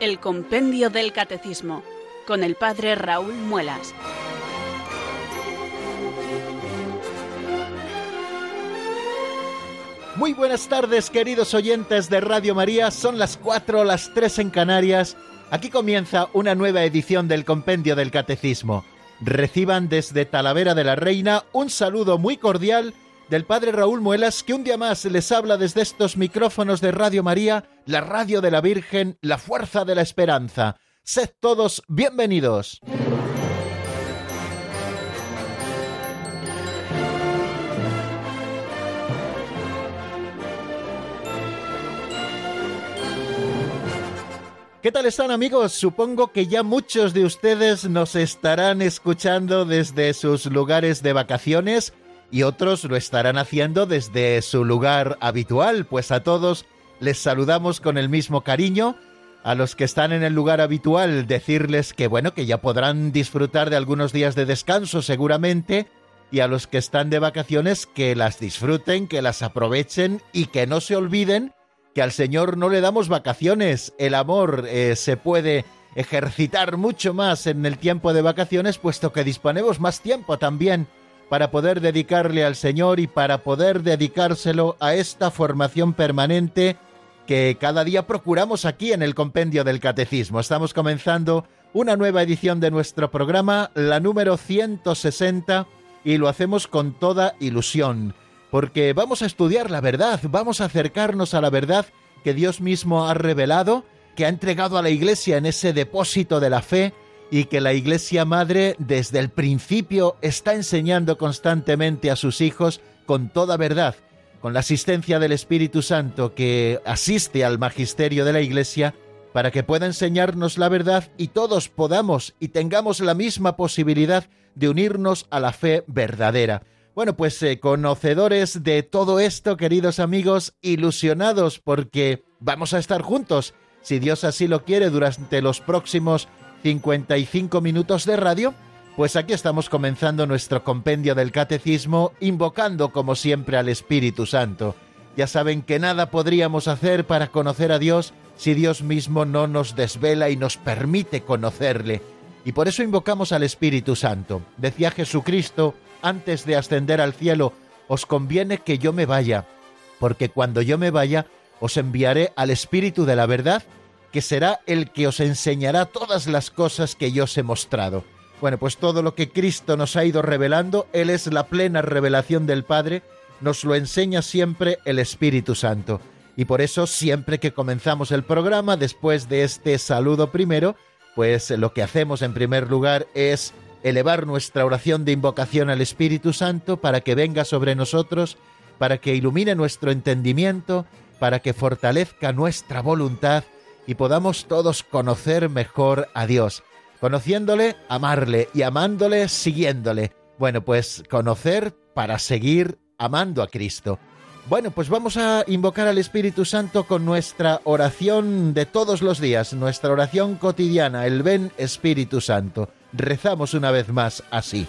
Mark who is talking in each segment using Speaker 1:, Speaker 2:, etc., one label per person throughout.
Speaker 1: El Compendio del Catecismo, con el Padre Raúl Muelas.
Speaker 2: Muy buenas tardes, queridos oyentes de Radio María. Son las 4, las 3 en Canarias. Aquí comienza una nueva edición del Compendio del Catecismo. Reciban desde Talavera de la Reina un saludo muy cordial del Padre Raúl Muelas, que un día más les habla desde estos micrófonos de Radio María, la radio de la Virgen, la fuerza de la esperanza. Sed todos bienvenidos. ¿Qué tal están amigos? Supongo que ya muchos de ustedes nos estarán escuchando desde sus lugares de vacaciones y otros lo estarán haciendo desde su lugar habitual, pues a todos les saludamos con el mismo cariño. A los que están en el lugar habitual decirles que bueno, que ya podrán disfrutar de algunos días de descanso seguramente, y a los que están de vacaciones que las disfruten, que las aprovechen y que no se olviden que al Señor no le damos vacaciones. El amor eh, se puede ejercitar mucho más en el tiempo de vacaciones, puesto que disponemos más tiempo también para poder dedicarle al Señor y para poder dedicárselo a esta formación permanente que cada día procuramos aquí en el Compendio del Catecismo. Estamos comenzando una nueva edición de nuestro programa, la número 160, y lo hacemos con toda ilusión, porque vamos a estudiar la verdad, vamos a acercarnos a la verdad que Dios mismo ha revelado, que ha entregado a la Iglesia en ese depósito de la fe, y que la Iglesia Madre desde el principio está enseñando constantemente a sus hijos con toda verdad, con la asistencia del Espíritu Santo que asiste al magisterio de la Iglesia, para que pueda enseñarnos la verdad y todos podamos y tengamos la misma posibilidad de unirnos a la fe verdadera. Bueno, pues eh, conocedores de todo esto, queridos amigos, ilusionados porque vamos a estar juntos, si Dios así lo quiere, durante los próximos 55 minutos de radio, pues aquí estamos comenzando nuestro compendio del catecismo, invocando como siempre al Espíritu Santo. Ya saben que nada podríamos hacer para conocer a Dios si Dios mismo no nos desvela y nos permite conocerle. Y por eso invocamos al Espíritu Santo. Decía Jesucristo, antes de ascender al cielo, os conviene que yo me vaya, porque cuando yo me vaya, os enviaré al Espíritu de la verdad, que será el que os enseñará todas las cosas que yo os he mostrado. Bueno, pues todo lo que Cristo nos ha ido revelando, Él es la plena revelación del Padre, nos lo enseña siempre el Espíritu Santo. Y por eso siempre que comenzamos el programa, después de este saludo primero, pues lo que hacemos en primer lugar es elevar nuestra oración de invocación al Espíritu Santo para que venga sobre nosotros, para que ilumine nuestro entendimiento, para que fortalezca nuestra voluntad y podamos todos conocer mejor a Dios, conociéndole, amarle y amándole, siguiéndole. Bueno, pues conocer para seguir amando a Cristo. Bueno, pues vamos a invocar al Espíritu Santo con nuestra oración de todos los días, nuestra oración cotidiana, el ven Espíritu Santo. Rezamos una vez más así.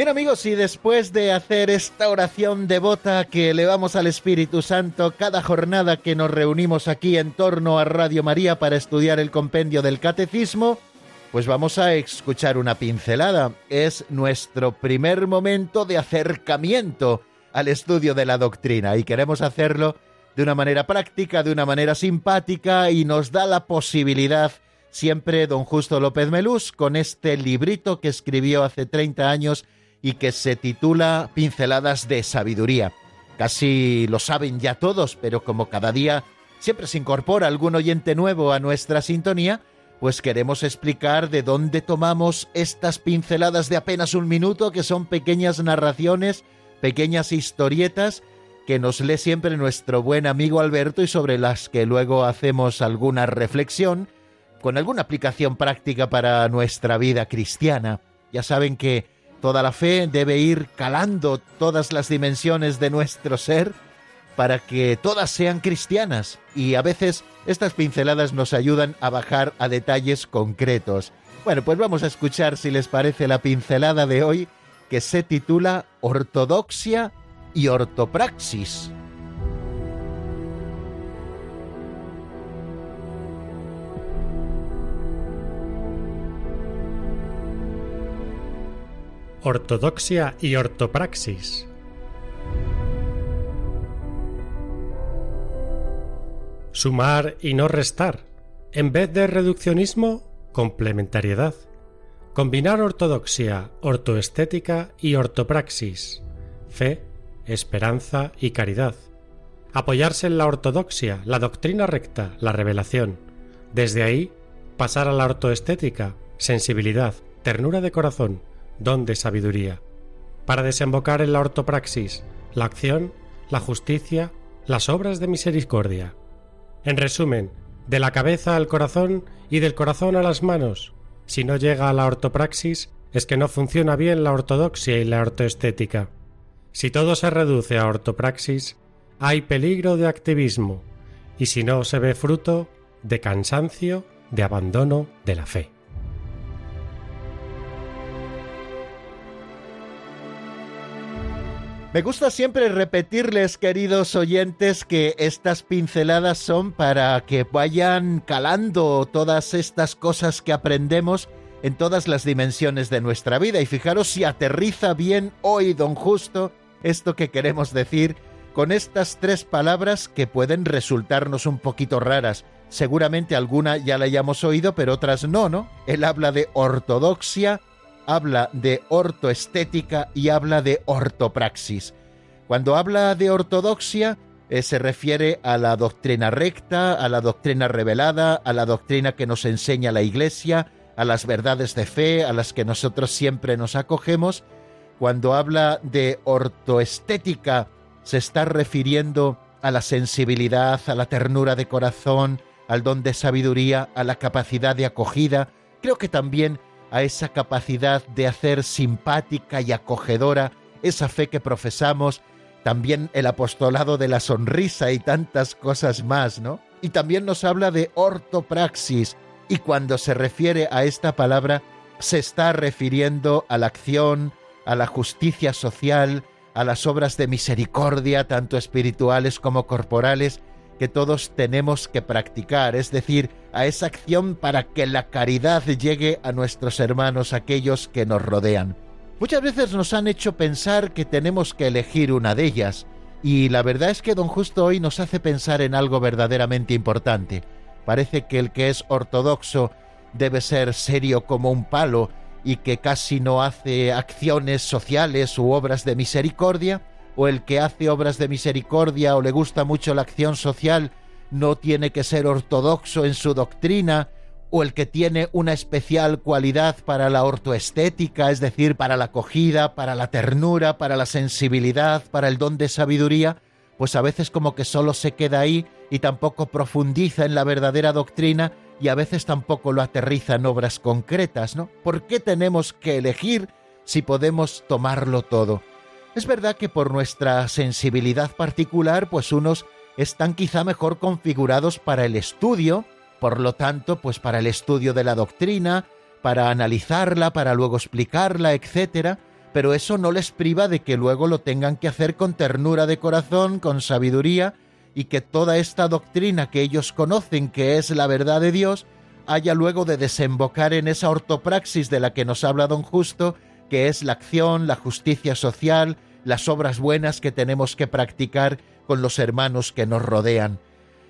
Speaker 2: Bien amigos, y después de hacer esta oración devota que elevamos al Espíritu Santo cada jornada que nos reunimos aquí en torno a Radio María para estudiar el compendio del Catecismo, pues vamos a escuchar una pincelada. Es nuestro primer momento de acercamiento al estudio de la doctrina y queremos hacerlo de una manera práctica, de una manera simpática y nos da la posibilidad siempre don Justo López Melús con este librito que escribió hace 30 años y que se titula Pinceladas de Sabiduría. Casi lo saben ya todos, pero como cada día siempre se incorpora algún oyente nuevo a nuestra sintonía, pues queremos explicar de dónde tomamos estas pinceladas de apenas un minuto, que son pequeñas narraciones, pequeñas historietas, que nos lee siempre nuestro buen amigo Alberto y sobre las que luego hacemos alguna reflexión, con alguna aplicación práctica para nuestra vida cristiana. Ya saben que toda la fe debe ir calando todas las dimensiones de nuestro ser, para que todas sean cristianas y a veces estas pinceladas nos ayudan a bajar a detalles concretos. Bueno, pues vamos a escuchar si les parece la pincelada de hoy que se titula Ortodoxia y Ortopraxis.
Speaker 3: Ortodoxia y Ortopraxis Sumar y no restar. En vez de reduccionismo, complementariedad. Combinar ortodoxia, ortoestética y ortopraxis. Fe, esperanza y caridad. Apoyarse en la ortodoxia, la doctrina recta, la revelación. Desde ahí, pasar a la ortoestética, sensibilidad, ternura de corazón, don de sabiduría. Para desembocar en la ortopraxis, la acción, la justicia, las obras de misericordia. En resumen, de la cabeza al corazón y del corazón a las manos. Si no llega a la ortopraxis, es que no funciona bien la ortodoxia y la ortoestética. Si todo se reduce a ortopraxis, hay peligro de activismo, y si no se ve fruto, de cansancio, de abandono de la fe.
Speaker 2: Me gusta siempre repetirles, queridos oyentes, que estas pinceladas son para que vayan calando todas estas cosas que aprendemos en todas las dimensiones de nuestra vida. Y fijaros si aterriza bien hoy, don Justo, esto que queremos decir con estas tres palabras que pueden resultarnos un poquito raras. Seguramente alguna ya la hayamos oído, pero otras no, ¿no? Él habla de ortodoxia, habla de ortoestética y habla de ortopraxis. Cuando habla de ortodoxia, eh, se refiere a la doctrina recta, a la doctrina revelada, a la doctrina que nos enseña la Iglesia, a las verdades de fe, a las que nosotros siempre nos acogemos. Cuando habla de ortoestética, se está refiriendo a la sensibilidad, a la ternura de corazón, al don de sabiduría, a la capacidad de acogida. Creo que también a esa capacidad de hacer simpática y acogedora esa fe que profesamos, también el apostolado de la sonrisa y tantas cosas más, ¿no? Y también nos habla de ortopraxis, y cuando se refiere a esta palabra, se está refiriendo a la acción, a la justicia social, a las obras de misericordia, tanto espirituales como corporales, que todos tenemos que practicar, es decir, a esa acción para que la caridad llegue a nuestros hermanos, aquellos que nos rodean. Muchas veces nos han hecho pensar que tenemos que elegir una de ellas, y la verdad es que don Justo hoy nos hace pensar en algo verdaderamente importante. Parece que el que es ortodoxo debe ser serio como un palo y que casi no hace acciones sociales u obras de misericordia, o el que hace obras de misericordia o le gusta mucho la acción social no tiene que ser ortodoxo en su doctrina, o el que tiene una especial cualidad para la ortoestética, es decir, para la acogida, para la ternura, para la sensibilidad, para el don de sabiduría, pues a veces como que solo se queda ahí y tampoco profundiza en la verdadera doctrina y a veces tampoco lo aterriza en obras concretas, ¿no? ¿Por qué tenemos que elegir si podemos tomarlo todo? Es verdad que por nuestra sensibilidad particular, pues unos están quizá mejor configurados para el estudio, por lo tanto, pues para el estudio de la doctrina, para analizarla, para luego explicarla, etc., pero eso no les priva de que luego lo tengan que hacer con ternura de corazón, con sabiduría, y que toda esta doctrina que ellos conocen que es la verdad de Dios, haya luego de desembocar en esa ortopraxis de la que nos habla don Justo, que es la acción, la justicia social, las obras buenas que tenemos que practicar con los hermanos que nos rodean.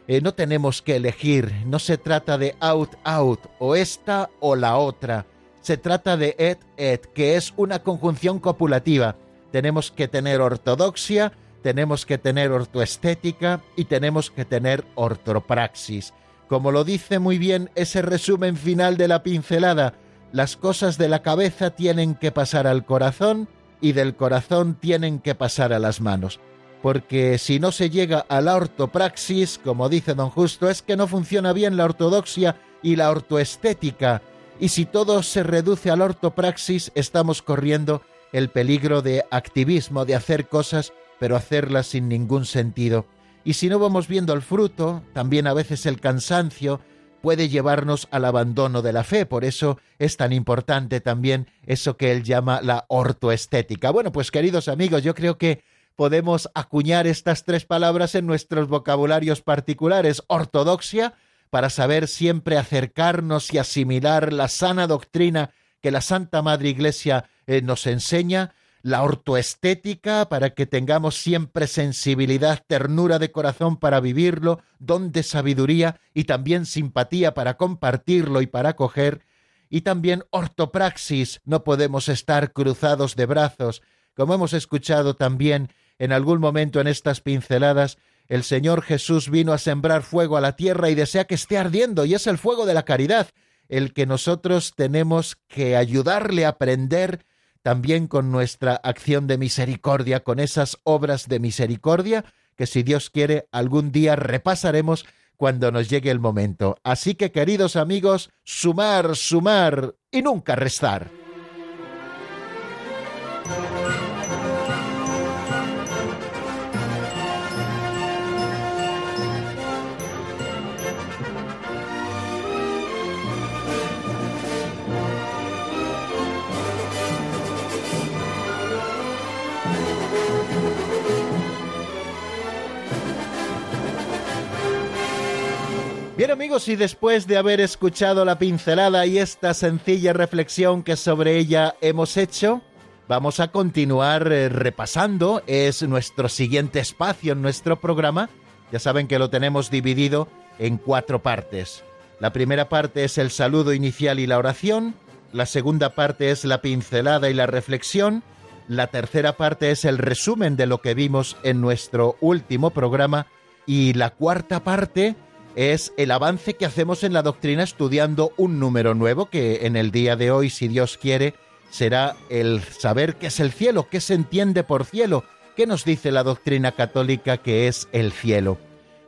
Speaker 2: Eh, no tenemos que elegir, no se trata de out, out, o esta o la otra, se trata de et et, que es una conjunción copulativa. Tenemos que tener ortodoxia, tenemos que tener ortoestética y tenemos que tener ortopraxis. Como lo dice muy bien ese resumen final de la pincelada, las cosas de la cabeza tienen que pasar al corazón y del corazón tienen que pasar a las manos. Porque si no se llega a la ortopraxis, como dice don Justo, es que no funciona bien la ortodoxia y la ortoestética. Y si todo se reduce a la ortopraxis, estamos corriendo el peligro de activismo, de hacer cosas, pero hacerlas sin ningún sentido. Y si no vamos viendo el fruto, también a veces el cansancio, puede llevarnos al abandono de la fe. Por eso es tan importante también eso que él llama la ortoestética. Bueno, pues queridos amigos, yo creo que podemos acuñar estas tres palabras en nuestros vocabularios particulares. Ortodoxia, para saber siempre acercarnos y asimilar la sana doctrina que la Santa Madre Iglesia eh, nos enseña, la ortoestética para que tengamos siempre sensibilidad, ternura de corazón para vivirlo, don de sabiduría y también simpatía para compartirlo y para acoger, y también ortopraxis, no podemos estar cruzados de brazos, como hemos escuchado también en algún momento en estas pinceladas, el Señor Jesús vino a sembrar fuego a la tierra y desea que esté ardiendo, y es el fuego de la caridad, el que nosotros tenemos que ayudarle a aprender también con nuestra acción de misericordia, con esas obras de misericordia que si Dios quiere algún día repasaremos cuando nos llegue el momento. Así que queridos amigos, sumar, sumar y nunca restar. Bien amigos, y después de haber escuchado la pincelada y esta sencilla reflexión que sobre ella hemos hecho, vamos a continuar eh, repasando. Es nuestro siguiente espacio en nuestro programa. Ya saben que lo tenemos dividido en cuatro partes. La primera parte es el saludo inicial y la oración. La segunda parte es la pincelada y la reflexión. La tercera parte es el resumen de lo que vimos en nuestro último programa. Y la cuarta parte es el avance que hacemos en la doctrina estudiando un número nuevo que en el día de hoy, si Dios quiere, será el saber qué es el cielo, qué se entiende por cielo, qué nos dice la doctrina católica que es el cielo.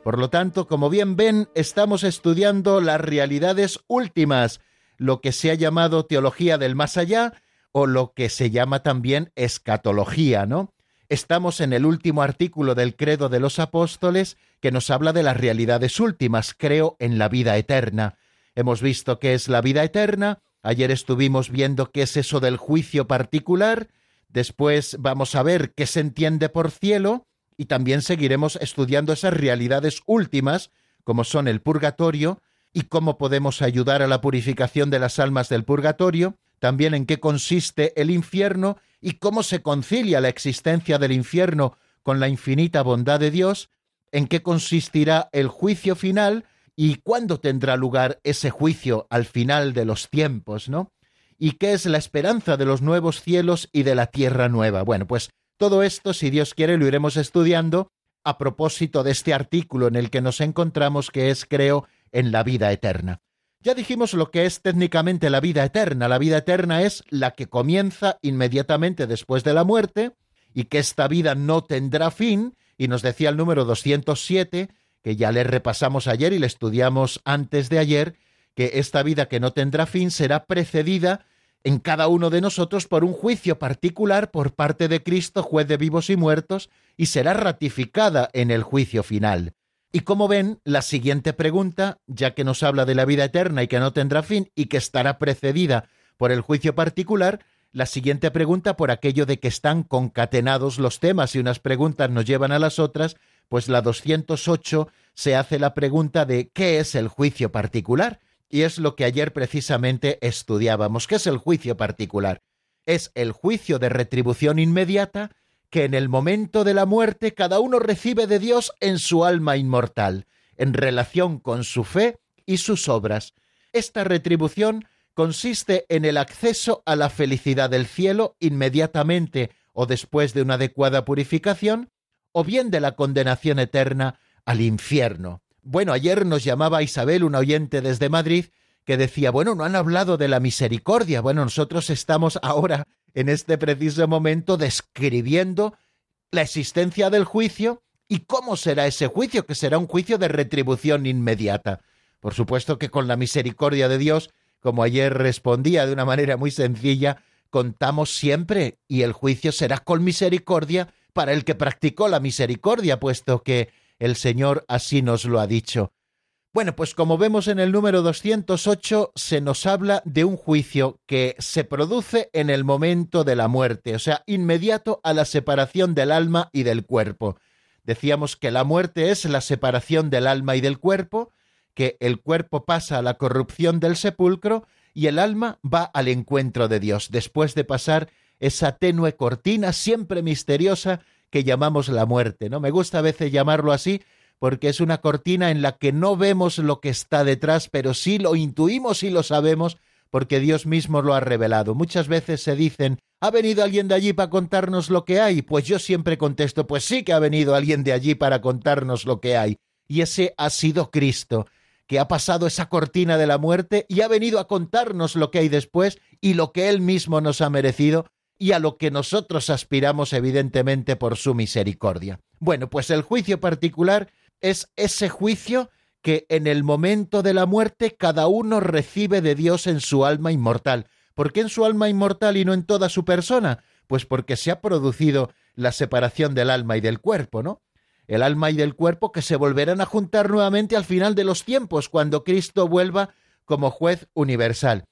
Speaker 2: Por lo tanto, como bien ven, estamos estudiando las realidades últimas, lo que se ha llamado teología del más allá o lo que se llama también escatología, ¿no? Estamos en el último artículo del Credo de los Apóstoles que nos habla de las realidades últimas, creo en la vida eterna. Hemos visto qué es la vida eterna, ayer estuvimos viendo qué es eso del juicio particular, después vamos a ver qué se entiende por cielo. Y también seguiremos estudiando esas realidades últimas, como son el purgatorio, y cómo podemos ayudar a la purificación de las almas del purgatorio, también en qué consiste el infierno y cómo se concilia la existencia del infierno con la infinita bondad de Dios, en qué consistirá el juicio final y cuándo tendrá lugar ese juicio al final de los tiempos, ¿no? Y qué es la esperanza de los nuevos cielos y de la tierra nueva. Bueno, pues todo esto, si Dios quiere, lo iremos estudiando a propósito de este artículo en el que nos encontramos, que es, creo, en la vida eterna. Ya dijimos lo que es técnicamente la vida eterna. La vida eterna es la que comienza inmediatamente después de la muerte y que esta vida no tendrá fin y nos decía el número 207, que ya le repasamos ayer y le estudiamos antes de ayer, que esta vida que no tendrá fin será precedida en cada uno de nosotros por un juicio particular por parte de Cristo, juez de vivos y muertos, y será ratificada en el juicio final. Y como ven, la siguiente pregunta, ya que nos habla de la vida eterna y que no tendrá fin y que estará precedida por el juicio particular, la siguiente pregunta por aquello de que están concatenados los temas y unas preguntas nos llevan a las otras, pues la 208 se hace la pregunta de ¿qué es el juicio particular? Y es lo que ayer precisamente estudiábamos. ¿Qué es el juicio particular? Es el juicio de retribución inmediata que en el momento de la muerte cada uno recibe de Dios en su alma inmortal, en relación con su fe y sus obras. Esta retribución consiste en el acceso a la felicidad del cielo inmediatamente o después de una adecuada purificación, o bien de la condenación eterna al infierno. Bueno, ayer nos llamaba Isabel, un oyente desde Madrid, que decía, bueno, no han hablado de la misericordia. Bueno, nosotros estamos ahora, en este preciso momento, describiendo la existencia del juicio y cómo será ese juicio, que será un juicio de retribución inmediata. Por supuesto que con la misericordia de Dios, como ayer respondía de una manera muy sencilla, contamos siempre y el juicio será con misericordia para el que practicó la misericordia, puesto que el Señor así nos lo ha dicho. Bueno, pues como vemos en el número 208 se nos habla de un juicio que se produce en el momento de la muerte, o sea, inmediato a la separación del alma y del cuerpo. Decíamos que la muerte es la separación del alma y del cuerpo, que el cuerpo pasa a la corrupción del sepulcro y el alma va al encuentro de Dios, después de pasar esa tenue cortina siempre misteriosa que llamamos la muerte, ¿no? Me gusta a veces llamarlo así porque es una cortina en la que no vemos lo que está detrás, pero sí lo intuimos y lo sabemos porque Dios mismo lo ha revelado. Muchas veces se dicen, ¿ha venido alguien de allí para contarnos lo que hay? Pues yo siempre contesto, pues sí que ha venido alguien de allí para contarnos lo que hay. Y ese ha sido Cristo, que ha pasado esa cortina de la muerte y ha venido a contarnos lo que hay después y lo que Él mismo nos ha merecido y a lo que nosotros aspiramos evidentemente por su misericordia. Bueno, pues el juicio particular es ese juicio que en el momento de la muerte cada uno recibe de Dios en su alma inmortal. ¿Por qué en su alma inmortal y no en toda su persona? Pues porque se ha producido la separación del alma y del cuerpo, ¿no? El alma y del cuerpo que se volverán a juntar nuevamente al final de los tiempos, cuando Cristo vuelva como juez universal.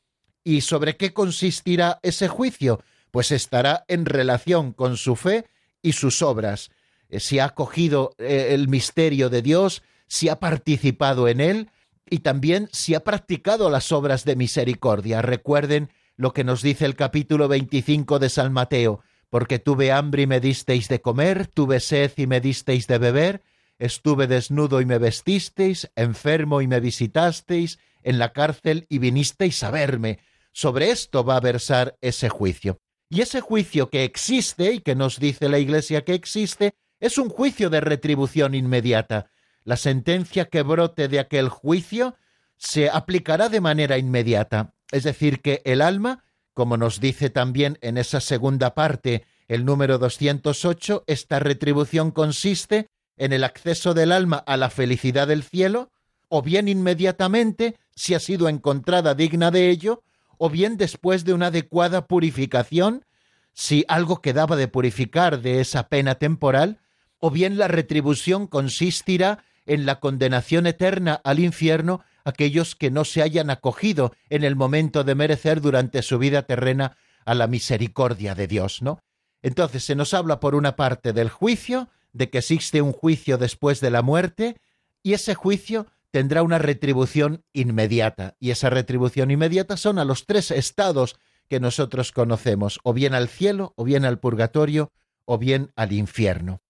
Speaker 2: ¿Y sobre qué consistirá ese juicio? Pues estará en relación con su fe y sus obras. Eh, si ha acogido eh, el misterio de Dios, si ha participado en él y también si ha practicado las obras de misericordia. Recuerden lo que nos dice el capítulo 25 de San Mateo, porque tuve hambre y me disteis de comer, tuve sed y me disteis de beber, estuve desnudo y me vestisteis, enfermo y me visitasteis, en la cárcel y vinisteis a verme. Sobre esto va a versar ese juicio. Y ese juicio que existe y que nos dice la Iglesia que existe es un juicio de retribución inmediata. La sentencia que brote de aquel juicio se aplicará de manera inmediata. Es decir, que el alma, como nos dice también en esa segunda parte el número 208, esta retribución consiste en el acceso del alma a la felicidad del cielo, o bien inmediatamente, si ha sido encontrada digna de ello, o bien después de una adecuada purificación, si algo quedaba de purificar de esa pena temporal, o bien la retribución consistirá en la condenación eterna al infierno aquellos que no se hayan acogido en el momento de merecer durante su vida terrena a la misericordia de Dios, ¿no? Entonces se nos habla por una parte del juicio, de que existe un juicio después de la muerte, y ese juicio tendrá una retribución inmediata, y esa retribución inmediata son a los tres estados que nosotros conocemos, o bien al cielo, o bien al purgatorio, o bien al infierno.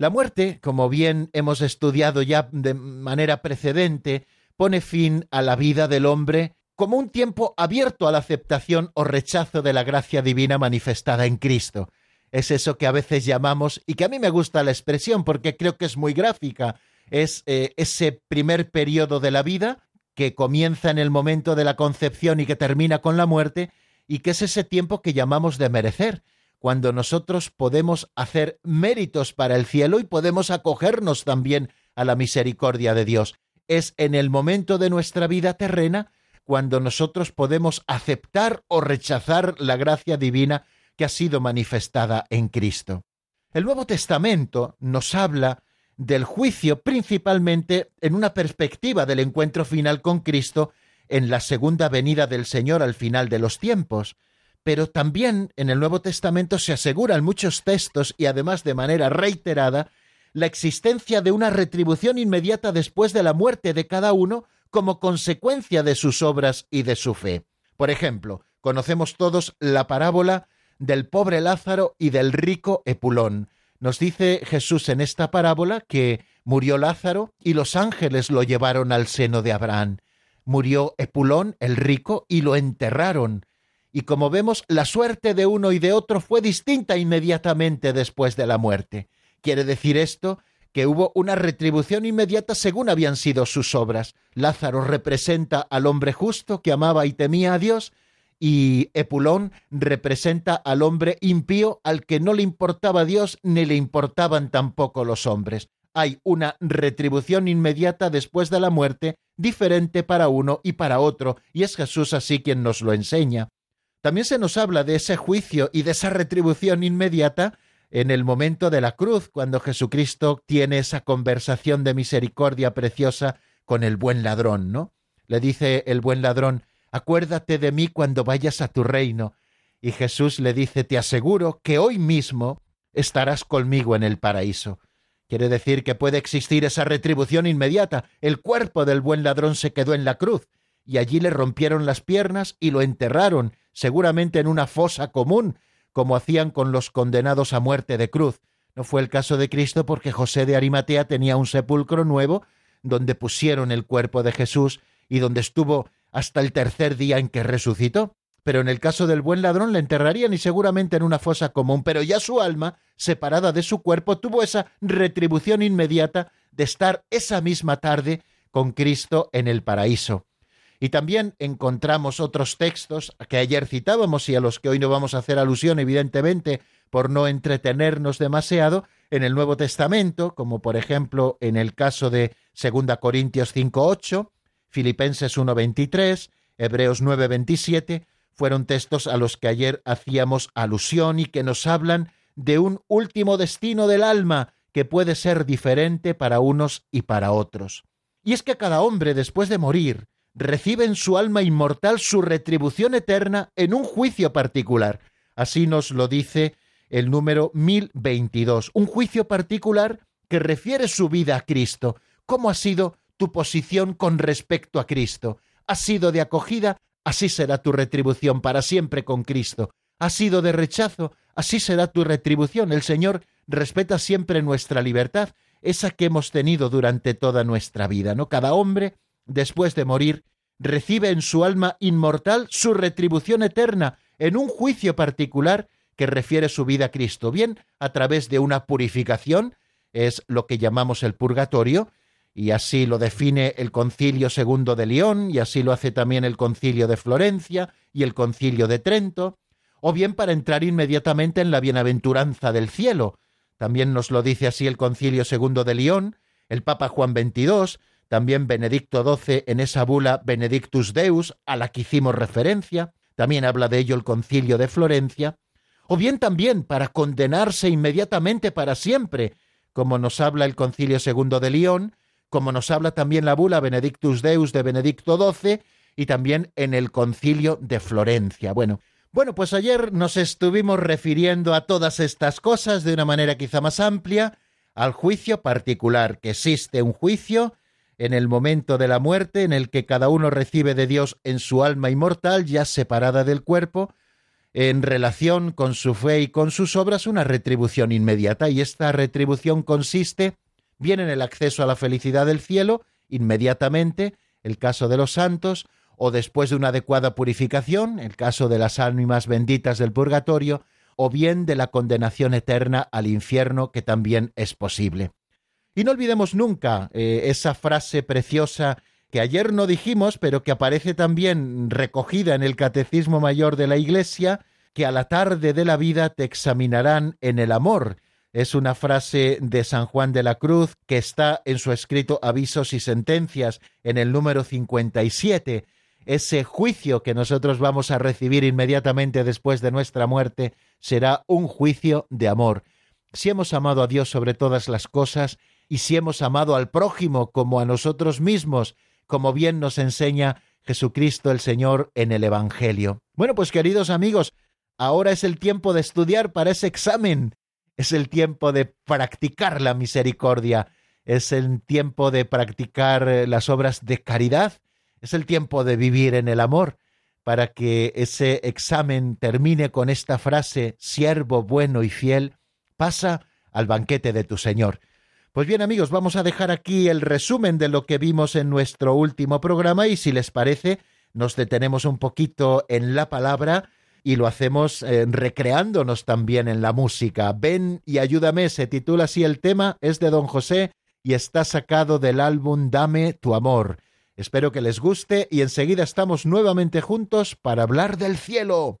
Speaker 2: La muerte, como bien hemos estudiado ya de manera precedente, pone fin a la vida del hombre como un tiempo abierto a la aceptación o rechazo de la gracia divina manifestada en Cristo. Es eso que a veces llamamos, y que a mí me gusta la expresión porque creo que es muy gráfica, es eh, ese primer periodo de la vida que comienza en el momento de la concepción y que termina con la muerte, y que es ese tiempo que llamamos de merecer, cuando nosotros podemos hacer méritos para el cielo y podemos acogernos también a la misericordia de Dios. Es en el momento de nuestra vida terrena cuando nosotros podemos aceptar o rechazar la gracia divina que ha sido manifestada en Cristo. El Nuevo Testamento nos habla del juicio principalmente en una perspectiva del encuentro final con Cristo en la segunda venida del Señor al final de los tiempos pero también en el Nuevo Testamento se aseguran muchos textos y además de manera reiterada la existencia de una retribución inmediata después de la muerte de cada uno como consecuencia de sus obras y de su fe. Por ejemplo, conocemos todos la parábola del pobre Lázaro y del rico Epulón. Nos dice Jesús en esta parábola que murió Lázaro y los ángeles lo llevaron al seno de Abraham. murió Epulón, el rico, y lo enterraron. Y como vemos, la suerte de uno y de otro fue distinta inmediatamente después de la muerte. Quiere decir esto que hubo una retribución inmediata según habían sido sus obras. Lázaro representa al hombre justo que amaba y temía a Dios, y Epulón representa al hombre impío al que no le importaba Dios ni le importaban tampoco los hombres. Hay una retribución inmediata después de la muerte, diferente para uno y para otro, y es Jesús así quien nos lo enseña. También se nos habla de ese juicio y de esa retribución inmediata en el momento de la cruz, cuando Jesucristo tiene esa conversación de misericordia preciosa con el buen ladrón, ¿no? Le dice el buen ladrón, acuérdate de mí cuando vayas a tu reino. Y Jesús le dice, te aseguro que hoy mismo estarás conmigo en el paraíso. Quiere decir que puede existir esa retribución inmediata. El cuerpo del buen ladrón se quedó en la cruz, y allí le rompieron las piernas y lo enterraron, seguramente en una fosa común, como hacían con los condenados a muerte de cruz. No fue el caso de Cristo porque José de Arimatea tenía un sepulcro nuevo donde pusieron el cuerpo de Jesús y donde estuvo hasta el tercer día en que resucitó. Pero en el caso del buen ladrón le enterrarían y seguramente en una fosa común, pero ya su alma, separada de su cuerpo, tuvo esa retribución inmediata de estar esa misma tarde con Cristo en el paraíso. Y también encontramos otros textos que ayer citábamos y a los que hoy no vamos a hacer alusión, evidentemente, por no entretenernos demasiado, en el Nuevo Testamento, como por ejemplo en el caso de 2 Corintios 5.8, Filipenses 1.23, Hebreos 9.27, fueron textos a los que ayer hacíamos alusión y que nos hablan de un último destino del alma que puede ser diferente para unos y para otros. Y es que cada hombre, después de morir, recibe en su alma inmortal su retribución eterna en un juicio particular. Así nos lo dice el número 1022, un juicio particular que refiere su vida a Cristo. ¿Cómo ha sido tu posición con respecto a Cristo? ¿Ha sido de acogida? Así será tu retribución para siempre con Cristo. ¿Ha sido de rechazo? Así será tu retribución. El Señor respeta siempre nuestra libertad, esa que hemos tenido durante toda nuestra vida, ¿no? Cada hombre después de morir, recibe en su alma inmortal su retribución eterna en un juicio particular que refiere su vida a Cristo, bien a través de una purificación, es lo que llamamos el purgatorio, y así lo define el Concilio Segundo de León, y así lo hace también el Concilio de Florencia y el Concilio de Trento, o bien para entrar inmediatamente en la bienaventuranza del cielo. También nos lo dice así el Concilio Segundo de León, el Papa Juan XXII, también Benedicto XII en esa bula Benedictus Deus, a la que hicimos referencia, también habla de ello el concilio de Florencia, o bien también para condenarse inmediatamente para siempre, como nos habla el concilio segundo de León, como nos habla también la bula Benedictus Deus de Benedicto XII y también en el concilio de Florencia. Bueno, bueno, pues ayer nos estuvimos refiriendo a todas estas cosas de una manera quizá más amplia, al juicio particular, que existe un juicio en el momento de la muerte en el que cada uno recibe de Dios en su alma inmortal, ya separada del cuerpo, en relación con su fe y con sus obras, una retribución inmediata. Y esta retribución consiste bien en el acceso a la felicidad del cielo, inmediatamente, el caso de los santos, o después de una adecuada purificación, el caso de las ánimas benditas del purgatorio, o bien de la condenación eterna al infierno, que también es posible. Y no olvidemos nunca eh, esa frase preciosa que ayer no dijimos, pero que aparece también recogida en el Catecismo Mayor de la Iglesia, que a la tarde de la vida te examinarán en el amor. Es una frase de San Juan de la Cruz que está en su escrito Avisos y Sentencias en el número 57. Ese juicio que nosotros vamos a recibir inmediatamente después de nuestra muerte será un juicio de amor. Si hemos amado a Dios sobre todas las cosas, y si hemos amado al prójimo como a nosotros mismos, como bien nos enseña Jesucristo el Señor en el Evangelio. Bueno, pues queridos amigos, ahora es el tiempo de estudiar para ese examen, es el tiempo de practicar la misericordia, es el tiempo de practicar eh, las obras de caridad, es el tiempo de vivir en el amor, para que ese examen termine con esta frase, siervo bueno y fiel, pasa al banquete de tu Señor.
Speaker 4: Pues bien amigos, vamos a dejar aquí el resumen de lo que vimos en nuestro último programa y si les parece, nos detenemos un poquito en la palabra y lo hacemos eh, recreándonos también en la música. Ven y ayúdame, se titula así el tema, es de Don José y está sacado del álbum Dame tu amor. Espero que les guste y enseguida estamos nuevamente juntos para hablar del cielo.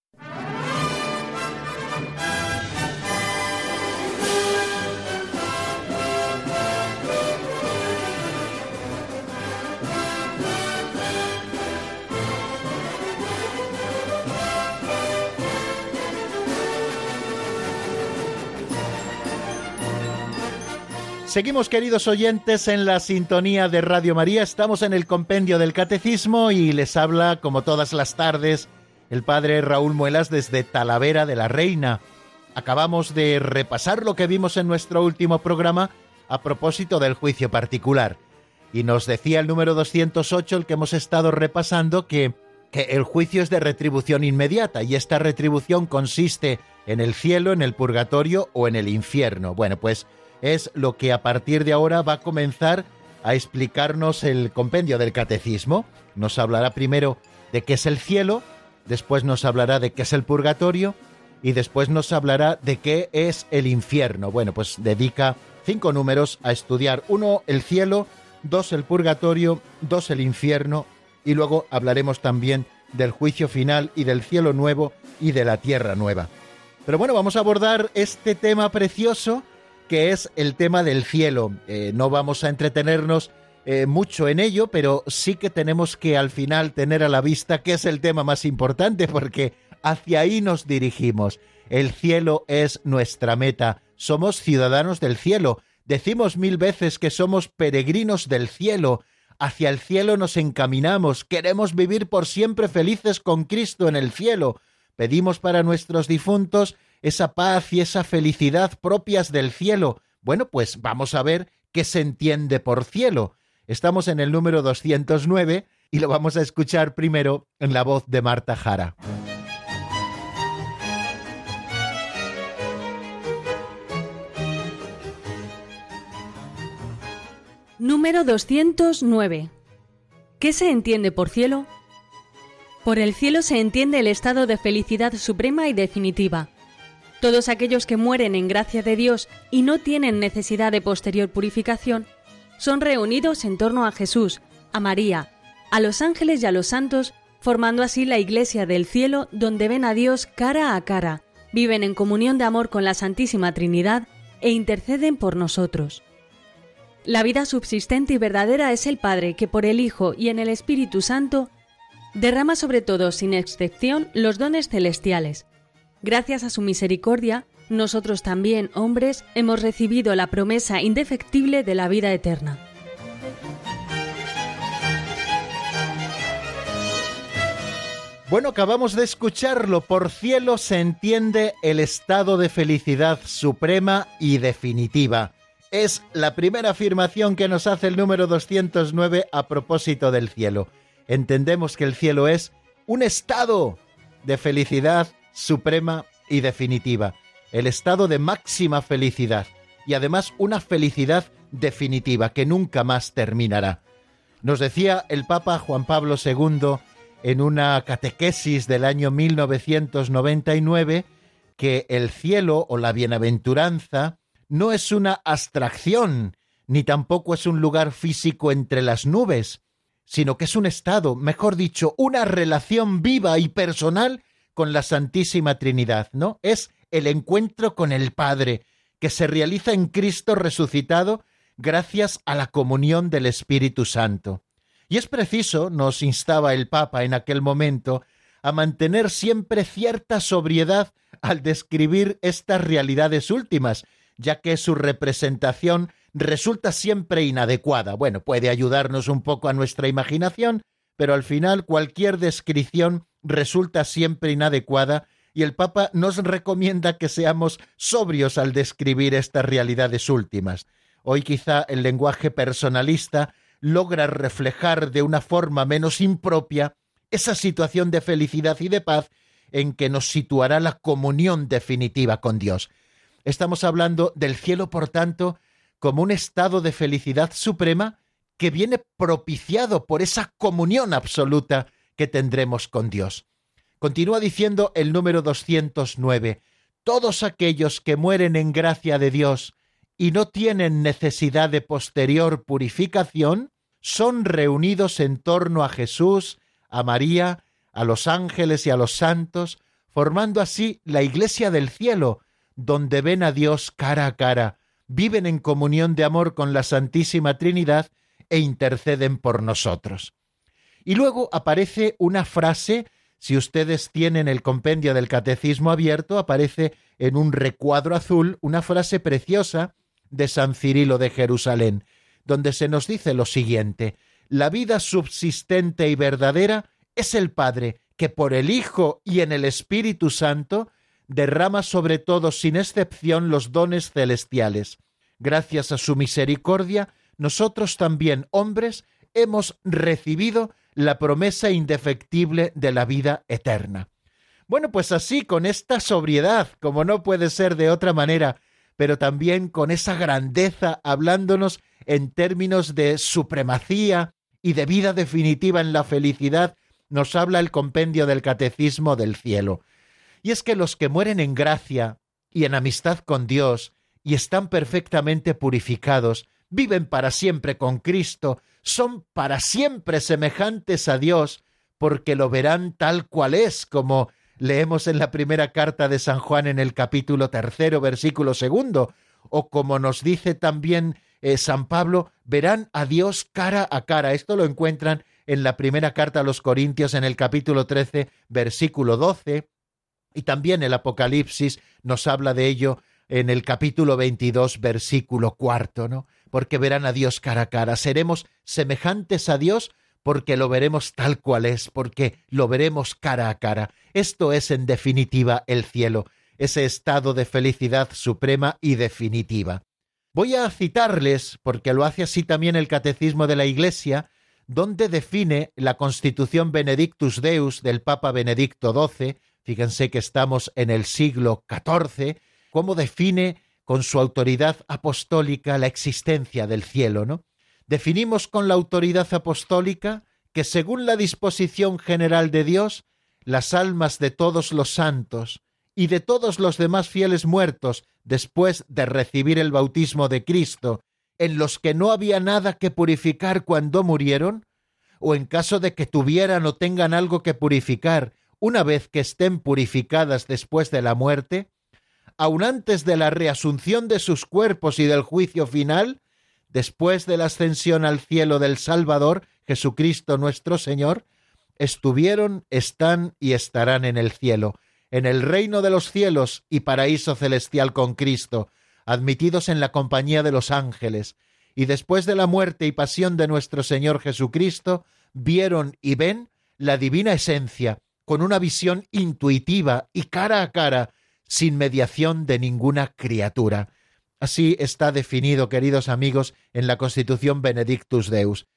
Speaker 4: Seguimos, queridos oyentes, en la sintonía de Radio María. Estamos en el compendio del Catecismo y les habla, como todas las tardes, el padre Raúl Muelas desde Talavera de la Reina. Acabamos de repasar lo que vimos en nuestro último programa a propósito del juicio particular. Y nos decía el número 208, el que hemos estado repasando, que, que el juicio es de retribución inmediata y esta retribución consiste en el cielo, en el purgatorio o en el infierno. Bueno, pues es lo que a partir de ahora va a comenzar a explicarnos el compendio del catecismo. Nos hablará primero de qué es el cielo, después nos hablará de qué es el purgatorio y después nos hablará de qué es el infierno. Bueno, pues dedica cinco números a estudiar. Uno, el cielo, dos, el purgatorio, dos, el infierno
Speaker 2: y luego hablaremos también del juicio final y del cielo nuevo y de la tierra nueva. Pero bueno, vamos a abordar este tema precioso que es el tema del cielo. Eh, no vamos a entretenernos eh, mucho en ello, pero sí que tenemos que al final tener a la vista que es el tema más importante porque hacia ahí nos dirigimos. El cielo es nuestra meta. Somos ciudadanos del cielo. Decimos mil veces que somos peregrinos del cielo. Hacia el cielo nos encaminamos. Queremos vivir por siempre felices con Cristo en el cielo. Pedimos para nuestros difuntos esa paz y esa felicidad propias del cielo. Bueno, pues vamos a ver qué se entiende por cielo. Estamos en el número 209 y lo vamos a escuchar primero en la voz de Marta Jara.
Speaker 5: Número 209. ¿Qué se entiende por cielo? Por el cielo se entiende el estado de felicidad suprema y definitiva. Todos aquellos que mueren en gracia de Dios y no tienen necesidad de posterior purificación, son reunidos en torno a Jesús, a María, a los ángeles y a los santos, formando así la iglesia del cielo donde ven a Dios cara a cara, viven en comunión de amor con la Santísima Trinidad e interceden por nosotros. La vida subsistente y verdadera es el Padre que por el Hijo y en el Espíritu Santo derrama sobre todos, sin excepción, los dones celestiales. Gracias a su misericordia, nosotros también, hombres, hemos recibido la promesa indefectible de la vida eterna.
Speaker 2: Bueno, acabamos de escucharlo. Por cielo se entiende el estado de felicidad suprema y definitiva. Es la primera afirmación que nos hace el número 209 a propósito del cielo entendemos que el cielo es un estado de felicidad suprema y definitiva, el estado de máxima felicidad y además una felicidad definitiva que nunca más terminará. Nos decía el Papa Juan Pablo II en una catequesis del año 1999 que el cielo o la bienaventuranza no es una abstracción, ni tampoco es un lugar físico entre las nubes, sino que es un estado, mejor dicho, una relación viva y personal con la Santísima Trinidad, ¿no? Es el encuentro con el Padre, que se realiza en Cristo resucitado gracias a la comunión del Espíritu Santo. Y es preciso, nos instaba el Papa en aquel momento, a mantener siempre cierta sobriedad al describir estas realidades últimas, ya que su representación resulta siempre inadecuada. Bueno, puede ayudarnos un poco a nuestra imaginación, pero al final cualquier descripción resulta siempre inadecuada y el Papa nos recomienda que seamos sobrios al describir estas realidades últimas. Hoy quizá el lenguaje personalista logra reflejar de una forma menos impropia esa situación de felicidad y de paz en que nos situará la comunión definitiva con Dios. Estamos hablando del cielo, por tanto, como un estado de felicidad suprema que viene propiciado por esa comunión absoluta que tendremos con Dios. Continúa diciendo el número 209, todos aquellos que mueren en gracia de Dios y no tienen necesidad de posterior purificación, son reunidos en torno a Jesús, a María, a los ángeles y a los santos, formando así la iglesia del cielo, donde ven a Dios cara a cara, viven en comunión de amor con la Santísima Trinidad e interceden por nosotros. Y luego aparece una frase, si ustedes tienen el compendio del Catecismo abierto, aparece en un recuadro azul una frase preciosa de San Cirilo de Jerusalén, donde se nos dice lo siguiente, la vida subsistente y verdadera es el Padre que por el Hijo y en el Espíritu Santo derrama sobre todos sin excepción los dones celestiales. Gracias a su misericordia, nosotros también, hombres, hemos recibido la promesa indefectible de la vida eterna. Bueno, pues así, con esta sobriedad, como no puede ser de otra manera, pero también con esa grandeza, hablándonos en términos de supremacía y de vida definitiva en la felicidad, nos habla el compendio del Catecismo del Cielo. Y es que los que mueren en gracia y en amistad con Dios y están perfectamente purificados, viven para siempre con Cristo, son para siempre semejantes a Dios, porque lo verán tal cual es, como leemos en la primera carta de San Juan en el capítulo tercero, versículo segundo, o como nos dice también eh, San Pablo, verán a Dios cara a cara. Esto lo encuentran en la primera carta a los Corintios en el capítulo 13, versículo 12, y también el Apocalipsis nos habla de ello en el capítulo 22, versículo cuarto, ¿no? Porque verán a Dios cara a cara. Seremos semejantes a Dios porque lo veremos tal cual es, porque lo veremos cara a cara. Esto es, en definitiva, el cielo, ese estado de felicidad suprema y definitiva. Voy a citarles, porque lo hace así también el Catecismo de la Iglesia, donde define la Constitución Benedictus Deus del Papa Benedicto XII, fíjense que estamos en el siglo XIV, cómo define con su autoridad apostólica la existencia del cielo, ¿no? Definimos con la autoridad apostólica que según la disposición general de Dios, las almas de todos los santos y de todos los demás fieles muertos después de recibir el bautismo de Cristo en los que no había nada que purificar cuando murieron, o en caso de que tuvieran o tengan algo que purificar una vez que estén purificadas después de la muerte, aun antes de la reasunción de sus cuerpos y del juicio final, después de la ascensión al cielo del Salvador, Jesucristo nuestro Señor, estuvieron, están y estarán en el cielo, en el reino de los cielos y paraíso celestial con Cristo, admitidos en la compañía de los ángeles, y después de la muerte y pasión de nuestro Señor Jesucristo, vieron y ven la divina esencia, con una visión intuitiva y cara a cara, sin mediación de ninguna criatura. Así está definido, queridos amigos, en la Constitución Benedictus Deus.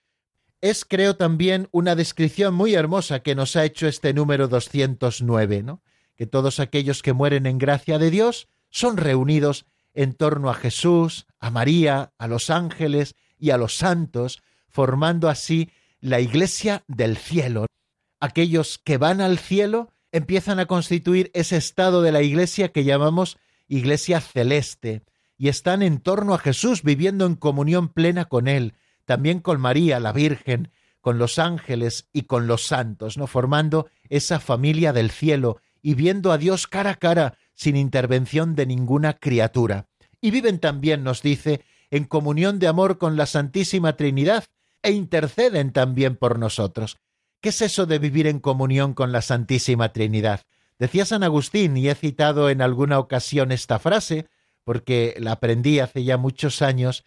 Speaker 2: Es, creo, también una descripción muy hermosa que nos ha hecho este número 209, ¿no? Que todos aquellos que mueren en gracia de Dios son reunidos en torno a Jesús, a María, a los ángeles y a los santos, formando así la iglesia del cielo. Aquellos que van al cielo empiezan a constituir ese estado de la iglesia que llamamos iglesia celeste, y están en torno a Jesús viviendo en comunión plena con Él, también con María, la Virgen, con los ángeles y con los santos, ¿no? Formando esa familia del cielo y viendo a Dios cara a cara sin intervención de ninguna criatura. Y viven también, nos dice, en comunión de amor con la Santísima Trinidad, e interceden también por nosotros. ¿Qué es eso de vivir en comunión con la Santísima Trinidad? Decía San Agustín, y he citado en alguna ocasión esta frase, porque la aprendí hace ya muchos años,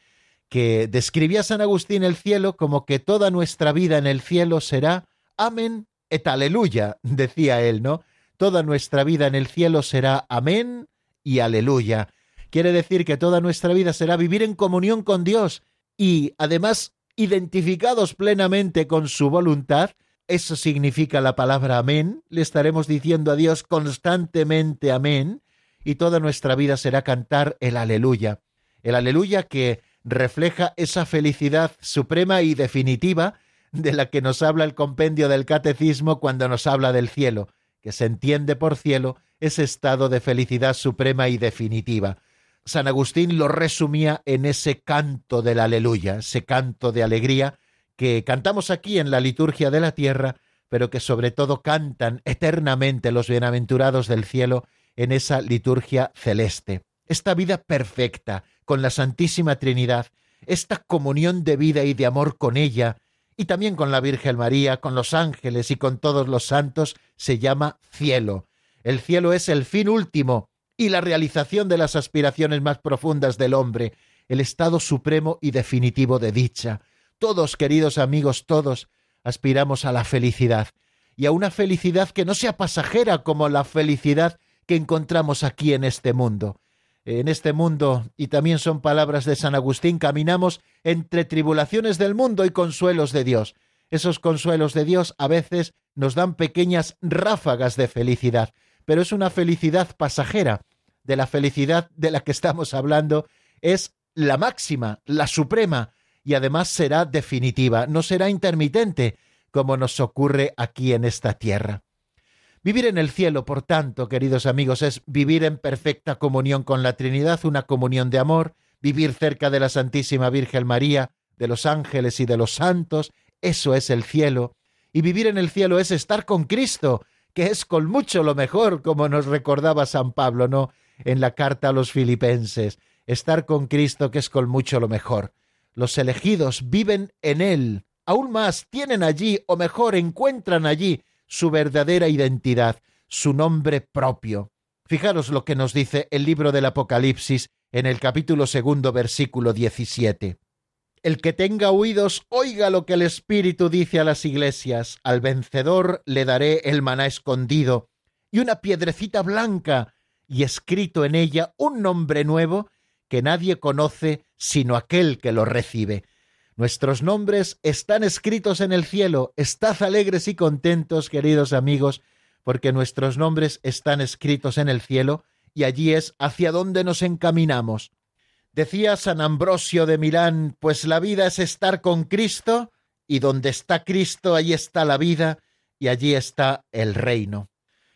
Speaker 2: que describía San Agustín el cielo como que toda nuestra vida en el cielo será amén et aleluya, decía él, ¿no? toda nuestra vida en el cielo será amén y aleluya. Quiere decir que toda nuestra vida será vivir en comunión con Dios y además identificados plenamente con su voluntad. Eso significa la palabra amén. Le estaremos diciendo a Dios constantemente amén y toda nuestra vida será cantar el aleluya. El aleluya que refleja esa felicidad suprema y definitiva de la que nos habla el compendio del catecismo cuando nos habla del cielo que se entiende por cielo ese estado de felicidad suprema y definitiva. San Agustín lo resumía en ese canto del aleluya, ese canto de alegría que cantamos aquí en la liturgia de la tierra, pero que sobre todo cantan eternamente los bienaventurados del cielo en esa liturgia celeste. Esta vida perfecta con la Santísima Trinidad, esta comunión de vida y de amor con ella, y también con la Virgen María, con los ángeles y con todos los santos, se llama cielo. El cielo es el fin último y la realización de las aspiraciones más profundas del hombre, el estado supremo y definitivo de dicha. Todos, queridos amigos, todos, aspiramos a la felicidad, y a una felicidad que no sea pasajera como la felicidad que encontramos aquí en este mundo en este mundo, y también son palabras de San Agustín, caminamos entre tribulaciones del mundo y consuelos de Dios. Esos consuelos de Dios a veces nos dan pequeñas ráfagas de felicidad, pero es una felicidad pasajera. De la felicidad de la que estamos hablando es la máxima, la suprema, y además será definitiva, no será intermitente, como nos ocurre aquí en esta tierra. Vivir en el cielo, por tanto, queridos amigos, es vivir en perfecta comunión con la Trinidad, una comunión de amor, vivir cerca de la Santísima Virgen María, de los ángeles y de los santos, eso es el cielo. Y vivir en el cielo es estar con Cristo, que es con mucho lo mejor, como nos recordaba San Pablo, ¿no? En la carta a los filipenses, estar con Cristo, que es con mucho lo mejor. Los elegidos viven en Él, aún más tienen allí, o mejor, encuentran allí su verdadera identidad, su nombre propio. Fijaros lo que nos dice el libro del Apocalipsis en el capítulo segundo, versículo 17. El que tenga oídos, oiga lo que el Espíritu dice a las iglesias. Al vencedor le daré el maná escondido y una piedrecita blanca, y escrito en ella un nombre nuevo que nadie conoce sino aquel que lo recibe. Nuestros nombres están escritos en el cielo. Estad alegres y contentos, queridos amigos, porque nuestros nombres están escritos en el cielo y allí es hacia donde nos encaminamos. Decía San Ambrosio de Milán, pues la vida es estar con Cristo, y donde está Cristo, allí está la vida, y allí está el reino.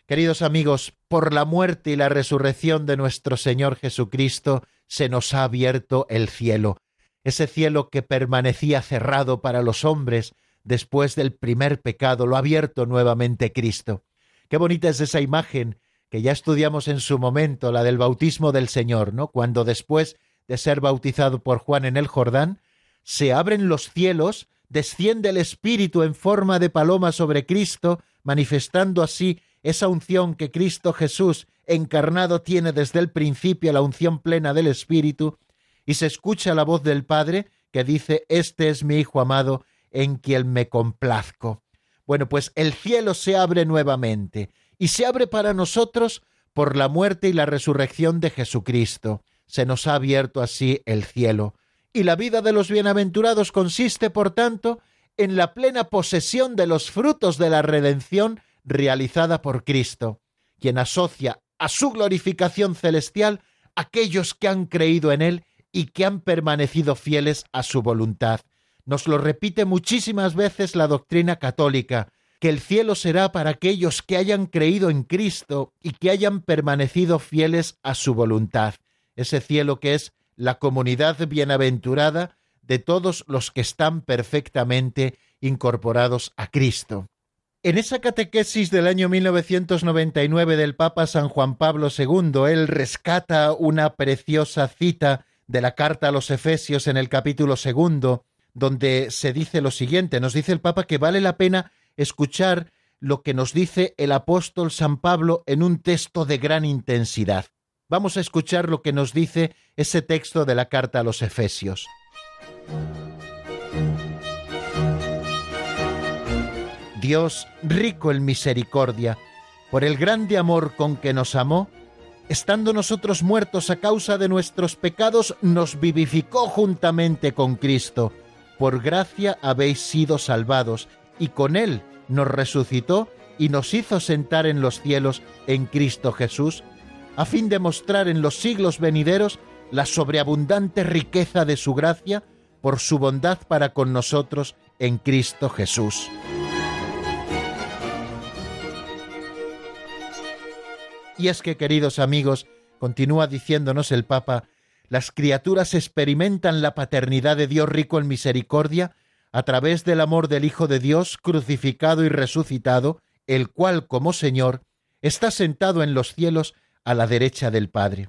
Speaker 2: Queridos amigos, por la muerte y la resurrección de nuestro Señor Jesucristo, se nos ha abierto el cielo, ese cielo que permanecía cerrado para los hombres después del primer pecado, lo ha abierto nuevamente Cristo. Qué bonita es esa imagen que ya estudiamos en su momento, la del bautismo del Señor, ¿no? Cuando después de ser bautizado por Juan en el Jordán, se abren los cielos, desciende el Espíritu en forma de paloma sobre Cristo, manifestando así esa unción que Cristo Jesús encarnado tiene desde el principio, la unción plena del Espíritu, y se escucha la voz del Padre que dice, Este es mi Hijo amado, en quien me complazco. Bueno, pues el cielo se abre nuevamente, y se abre para nosotros por la muerte y la resurrección de Jesucristo. Se nos ha abierto así el cielo. Y la vida de los bienaventurados consiste, por tanto, en la plena posesión de los frutos de la redención realizada por Cristo, quien asocia a su glorificación celestial aquellos que han creído en Él y que han permanecido fieles a su voluntad. Nos lo repite muchísimas veces la doctrina católica, que el cielo será para aquellos que hayan creído en Cristo y que hayan permanecido fieles a su voluntad. Ese cielo que es la comunidad bienaventurada de todos los que están perfectamente incorporados a Cristo. En esa catequesis del año 1999 del Papa San Juan Pablo II, él rescata una preciosa cita de la carta a los Efesios en el capítulo segundo, donde se dice lo siguiente, nos dice el Papa que vale la pena escuchar lo que nos dice el apóstol San Pablo en un texto de gran intensidad. Vamos a escuchar lo que nos dice ese texto de la carta a los Efesios. Dios, rico en misericordia, por el grande amor con que nos amó, estando nosotros muertos a causa de nuestros pecados, nos vivificó juntamente con Cristo. Por gracia habéis sido salvados, y con Él nos resucitó y nos hizo sentar en los cielos en Cristo Jesús, a fin de mostrar en los siglos venideros la sobreabundante riqueza de su gracia por su bondad para con nosotros en Cristo Jesús. Y es que, queridos amigos, continúa diciéndonos el Papa, las criaturas experimentan la paternidad de Dios rico en misericordia a través del amor del Hijo de Dios crucificado y resucitado, el cual, como Señor, está sentado en los cielos a la derecha del Padre.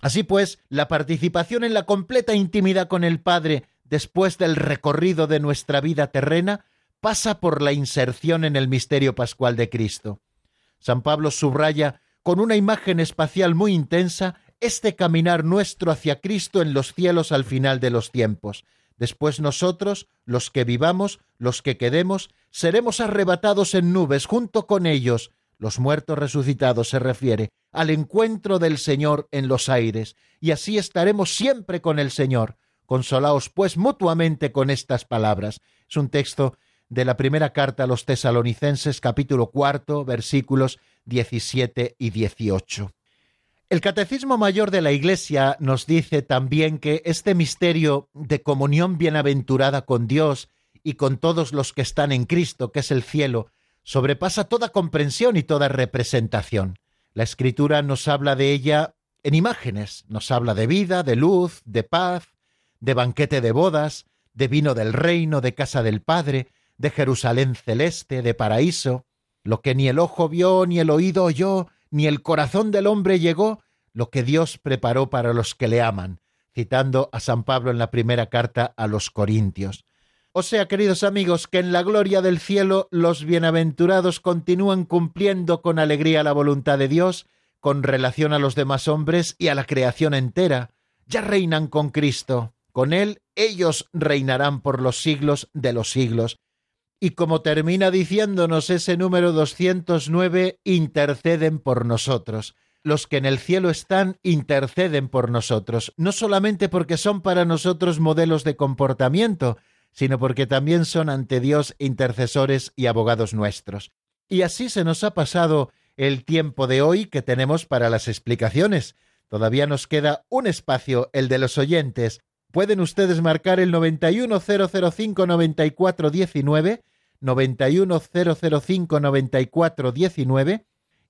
Speaker 2: Así pues, la participación en la completa intimidad con el Padre después del recorrido de nuestra vida terrena pasa por la inserción en el misterio pascual de Cristo. San Pablo subraya con una imagen espacial muy intensa este caminar nuestro hacia Cristo en los cielos al final de los tiempos. Después nosotros, los que vivamos, los que quedemos, seremos arrebatados en nubes junto con ellos, los muertos resucitados se refiere, al encuentro del Señor en los aires, y así estaremos siempre con el Señor. Consolaos pues mutuamente con estas palabras. Es un texto de la primera carta a los tesalonicenses capítulo cuarto versículos 17 y 18. El Catecismo Mayor de la Iglesia nos dice también que este misterio de comunión bienaventurada con Dios y con todos los que están en Cristo, que es el cielo, sobrepasa toda comprensión y toda representación. La Escritura nos habla de ella
Speaker 6: en imágenes. Nos habla de vida, de luz, de paz, de banquete de bodas, de vino del reino, de casa del Padre, de Jerusalén celeste, de paraíso, lo que ni el ojo vio, ni el oído oyó, ni el corazón del hombre llegó, lo que Dios preparó para los que le aman, citando a San Pablo en la primera carta a los Corintios. O sea, queridos amigos, que en la gloria del cielo los bienaventurados continúan cumpliendo con alegría la voluntad de Dios con relación a los demás hombres y a la creación entera. Ya reinan con Cristo. Con Él ellos reinarán por los siglos de los siglos. Y como termina diciéndonos ese número 209, interceden por nosotros. Los que en el cielo están interceden por nosotros, no solamente porque son para nosotros modelos de comportamiento, sino porque también son ante Dios intercesores y abogados nuestros. Y así se nos ha pasado el tiempo de hoy que tenemos para las explicaciones. Todavía nos queda un espacio, el de los oyentes. Pueden ustedes marcar el 910059419, 910059419,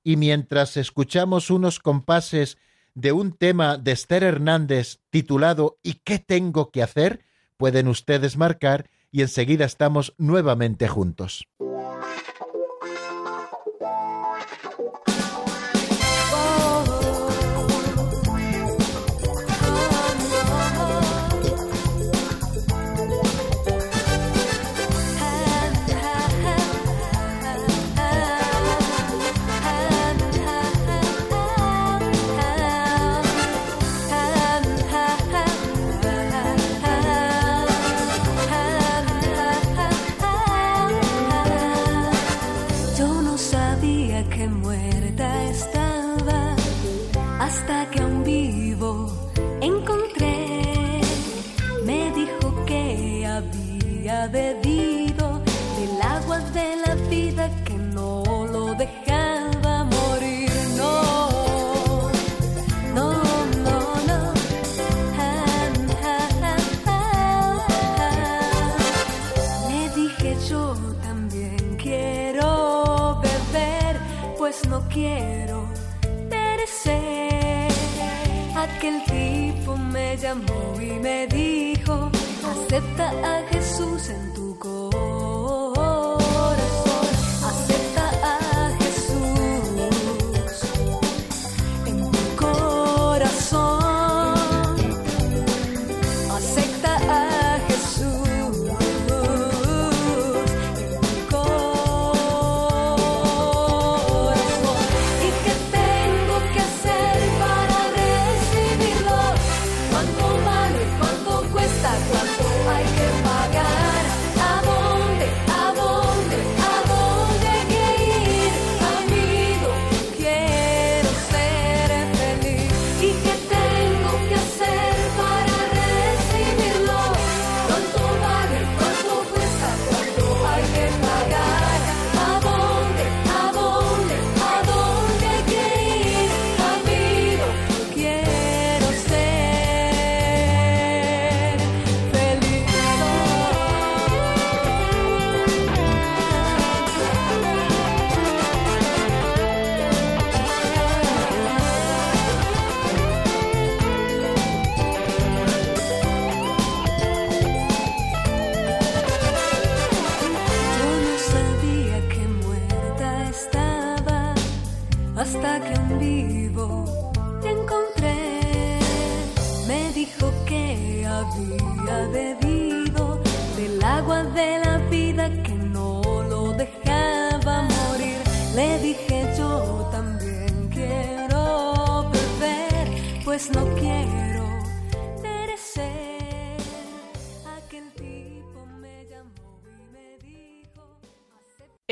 Speaker 6: y mientras escuchamos unos compases de un tema de Esther Hernández titulado ¿Y qué tengo que hacer? pueden ustedes marcar y enseguida estamos nuevamente juntos.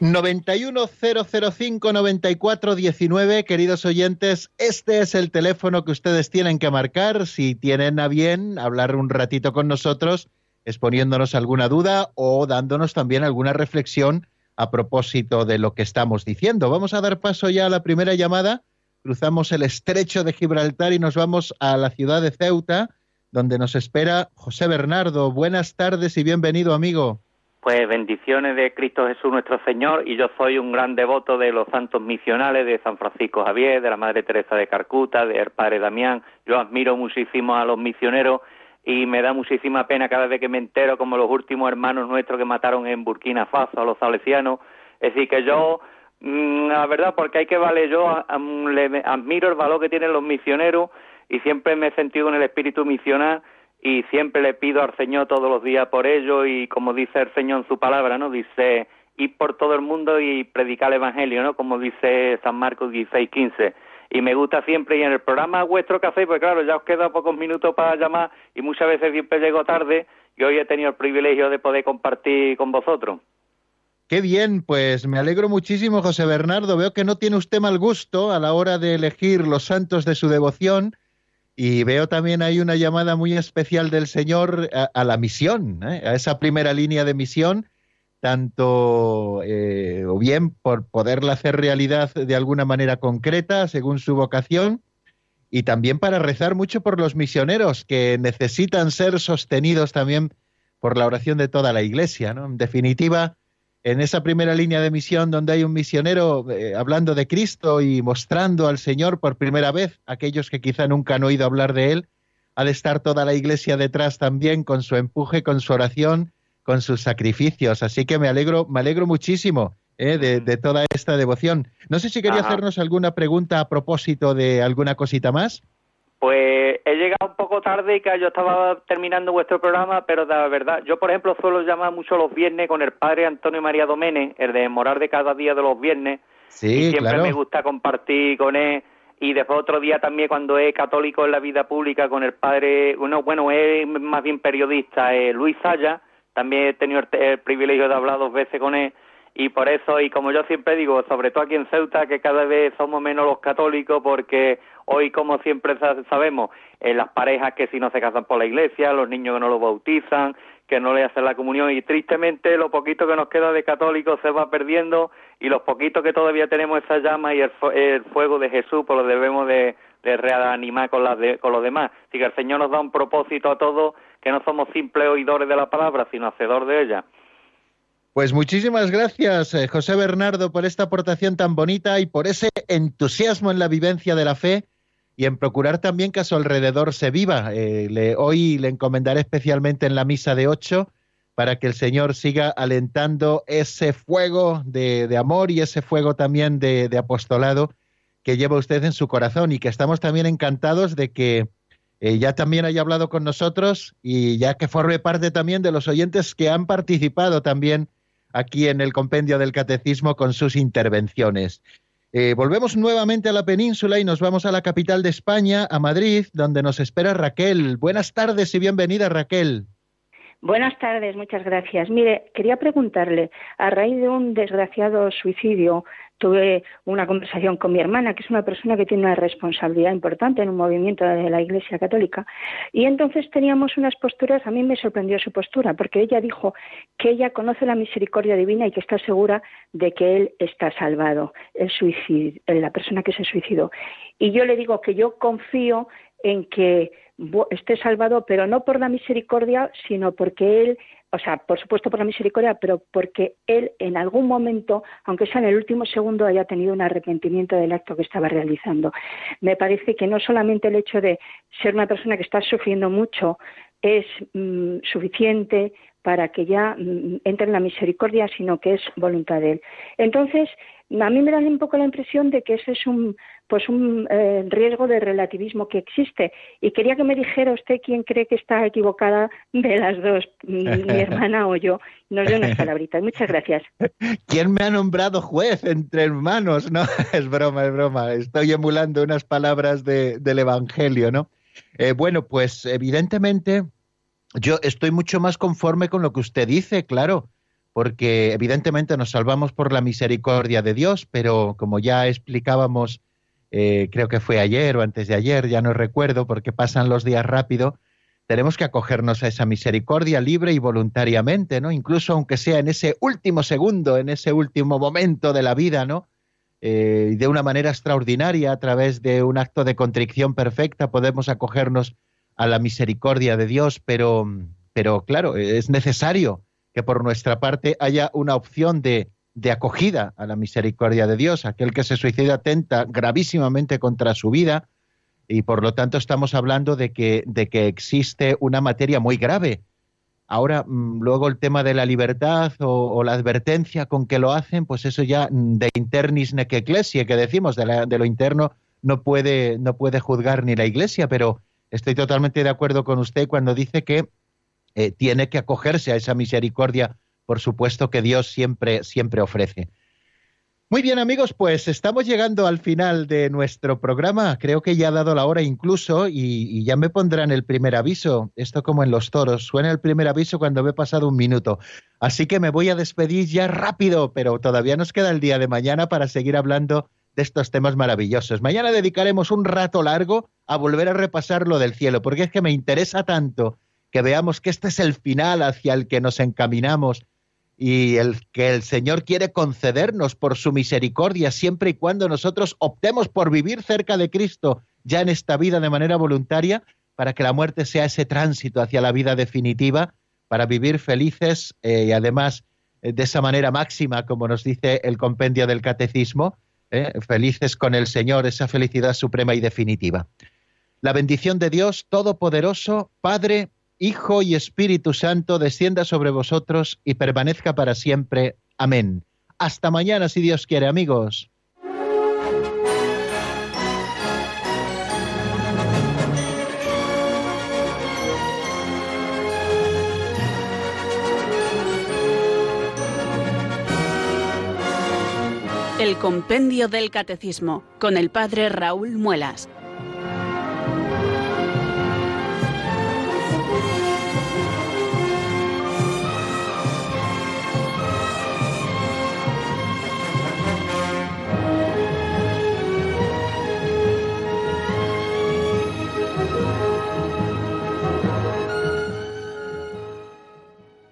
Speaker 6: 910059419, queridos oyentes, este es el teléfono que ustedes tienen que marcar si tienen a bien hablar un ratito con nosotros
Speaker 2: exponiéndonos alguna duda o dándonos también alguna reflexión a propósito de lo que estamos diciendo. Vamos a dar paso ya a la primera llamada. Cruzamos el estrecho de Gibraltar y nos vamos a la ciudad de Ceuta, donde nos espera José Bernardo. Buenas tardes y bienvenido, amigo.
Speaker 7: Pues bendiciones de Cristo Jesús nuestro Señor y yo soy un gran devoto de los santos misionales de San Francisco Javier, de la Madre Teresa de Carcuta, del Padre Damián. Yo admiro muchísimo a los misioneros y me da muchísima pena cada vez que me entero como los últimos hermanos nuestros que mataron en Burkina Faso a los salesianos. Es decir, que yo, mm, la verdad, porque hay que vale, yo admiro el valor que tienen los misioneros y siempre me he sentido en el espíritu misional y siempre le pido al Señor todos los días por ello y como dice el Señor en su palabra, ¿no? Dice, ir por todo el mundo y predicar el Evangelio, ¿no? Como dice San Marcos 16, 15 y me gusta siempre y en el programa vuestro café, pues claro, ya os queda pocos minutos para llamar y muchas veces siempre llego tarde y hoy he tenido el privilegio de poder compartir con vosotros.
Speaker 2: Qué bien, pues me alegro muchísimo, José Bernardo. Veo que no tiene usted mal gusto a la hora de elegir los santos de su devoción y veo también ahí una llamada muy especial del Señor a, la misión, ¿eh? a esa primera línea de misión tanto eh, o bien por poderla hacer realidad de alguna manera concreta según su vocación y también para rezar mucho por los misioneros que necesitan ser sostenidos también por la oración de toda la Iglesia. ¿no? En definitiva, en esa primera línea de misión donde hay un misionero eh, hablando de Cristo y mostrando al Señor por primera vez, aquellos que quizá nunca han oído hablar de Él, ha de estar toda la Iglesia detrás también con su empuje, con su oración con sus sacrificios. Así que me alegro, me alegro muchísimo eh, de, toda esta devoción. No sé si quería hacernos alguna pregunta a propósito de alguna cosita más.
Speaker 7: Pues he llegado un poco tarde y que yo estaba terminando vuestro programa, pero de verdad, yo por ejemplo suelo llamar mucho los viernes con el padre Antonio María Doménez, el de morar de cada día de los viernes.
Speaker 2: Sí,
Speaker 7: y siempre me gusta compartir con él. Y después otro día también cuando es católico en la vida pública con el padre, bueno, bueno, es más bien periodista, eh, Luis Saya, también he tenido el, privilegio de hablar dos veces con él y por eso, y como yo siempre digo, sobre todo aquí en Ceuta, que cada vez somos menos los católicos, porque hoy, como siempre sabemos, en las parejas que si no se casan por la iglesia, los niños que no los bautizan, que no le hacen la comunión, y tristemente lo poquito que nos queda de católicos se va perdiendo, y los poquitos que todavía tenemos esa llama y el, fuego de Jesús, pues lo debemos de, reanimar con, las con los demás. Así que el Señor nos da un propósito a todos que no somos simples oidores de la palabra, sino hacedor de ella.
Speaker 2: Pues muchísimas gracias, eh, José Bernardo, por esta aportación tan bonita y por ese entusiasmo en la vivencia de la fe y en procurar también que a su alrededor se viva. Eh, hoy le encomendaré especialmente en la misa de ocho para que el Señor siga alentando ese fuego de, amor y ese fuego también de apostolado que lleva usted en su corazón y que estamos también encantados de que eh, ya también haya hablado con nosotros y ya que forme parte también de los oyentes que han participado también aquí en el compendio del catecismo con sus intervenciones. Eh, volvemos nuevamente a la península y nos vamos a la capital de España, a Madrid, donde nos espera Raquel. Buenas tardes y bienvenida, Raquel.
Speaker 8: Buenas tardes, muchas gracias. Mire, quería preguntarle, a raíz de un desgraciado suicidio tuve una conversación con mi hermana, que es una persona que tiene una responsabilidad importante en un movimiento de la Iglesia Católica, y entonces teníamos unas posturas, a mí me sorprendió su postura, porque ella dijo que ella conoce la misericordia divina y que está segura de que él está salvado, el suicidio, la persona que se suicidó. Y yo le digo que yo confío en que esté salvado, pero no por la misericordia, sino porque él o sea, por supuesto por la misericordia, pero porque él en algún momento, aunque sea en el último segundo, haya tenido un arrepentimiento del acto que estaba realizando. Me parece que no solamente el hecho de ser una persona que está sufriendo mucho es mm, suficiente para que ya mm, entre en la misericordia, sino que es voluntad de él. Entonces, a mí me da un poco la impresión de que ese es un pues un eh, riesgo de relativismo que existe. Y quería que me dijera usted quién cree que está equivocada de las dos mi hermana o yo. Nos dé unas palabritas. Muchas gracias.
Speaker 2: Quién me ha nombrado juez entre hermanos no es broma es broma. Estoy emulando unas palabras del evangelio no eh, bueno pues evidentemente yo estoy mucho más conforme con lo que usted dice claro porque evidentemente nos salvamos por la misericordia de Dios, pero como ya explicábamos, eh, creo que fue ayer o antes de ayer, ya no recuerdo porque pasan los días rápido, tenemos que acogernos a esa misericordia libre y voluntariamente, ¿no? Incluso aunque sea en ese último segundo, en ese último momento de la vida, ¿no? Eh, de una manera extraordinaria, a través de un acto de contrición perfecta, podemos acogernos a la misericordia de Dios, pero, pero claro, es necesario que por nuestra parte haya una opción de, de acogida a la misericordia de Dios. Aquel que se suicida atenta gravísimamente contra su vida, y por lo tanto estamos hablando de que, de que existe una materia muy grave. Ahora, mm, luego el tema de la libertad o, la advertencia con que lo hacen, pues eso ya de internis nec ecclesia, que decimos, de, de lo interno no puede, no puede juzgar ni la iglesia, pero estoy totalmente de acuerdo con usted cuando dice que eh, tiene que acogerse a esa misericordia, por supuesto, que Dios siempre, siempre ofrece. Muy bien amigos, pues estamos llegando al final de nuestro programa. Creo que ya ha dado la hora incluso y, ya me pondrán el primer aviso. Esto como en los toros, suena el primer aviso cuando me he pasado un minuto. Así que me voy a despedir ya rápido, pero todavía nos queda el día de mañana para seguir hablando de estos temas maravillosos. Mañana dedicaremos un rato largo a volver a repasar lo del cielo, porque es que me interesa tanto que veamos que este es el final hacia el que nos encaminamos y el que el Señor quiere concedernos por su misericordia siempre y cuando nosotros optemos por vivir cerca de Cristo ya en esta vida de manera voluntaria para que la muerte sea ese tránsito hacia la vida definitiva, para vivir felices eh, y además eh, de esa manera máxima, como nos dice el compendio del Catecismo, eh, felices con el Señor, esa felicidad suprema y definitiva. La bendición de Dios Todopoderoso, Padre, Hijo y Espíritu Santo, descienda sobre vosotros y permanezca para siempre. Amén. Hasta mañana, si Dios quiere, amigos.
Speaker 1: El Compendio del Catecismo con el Padre Raúl Muelas.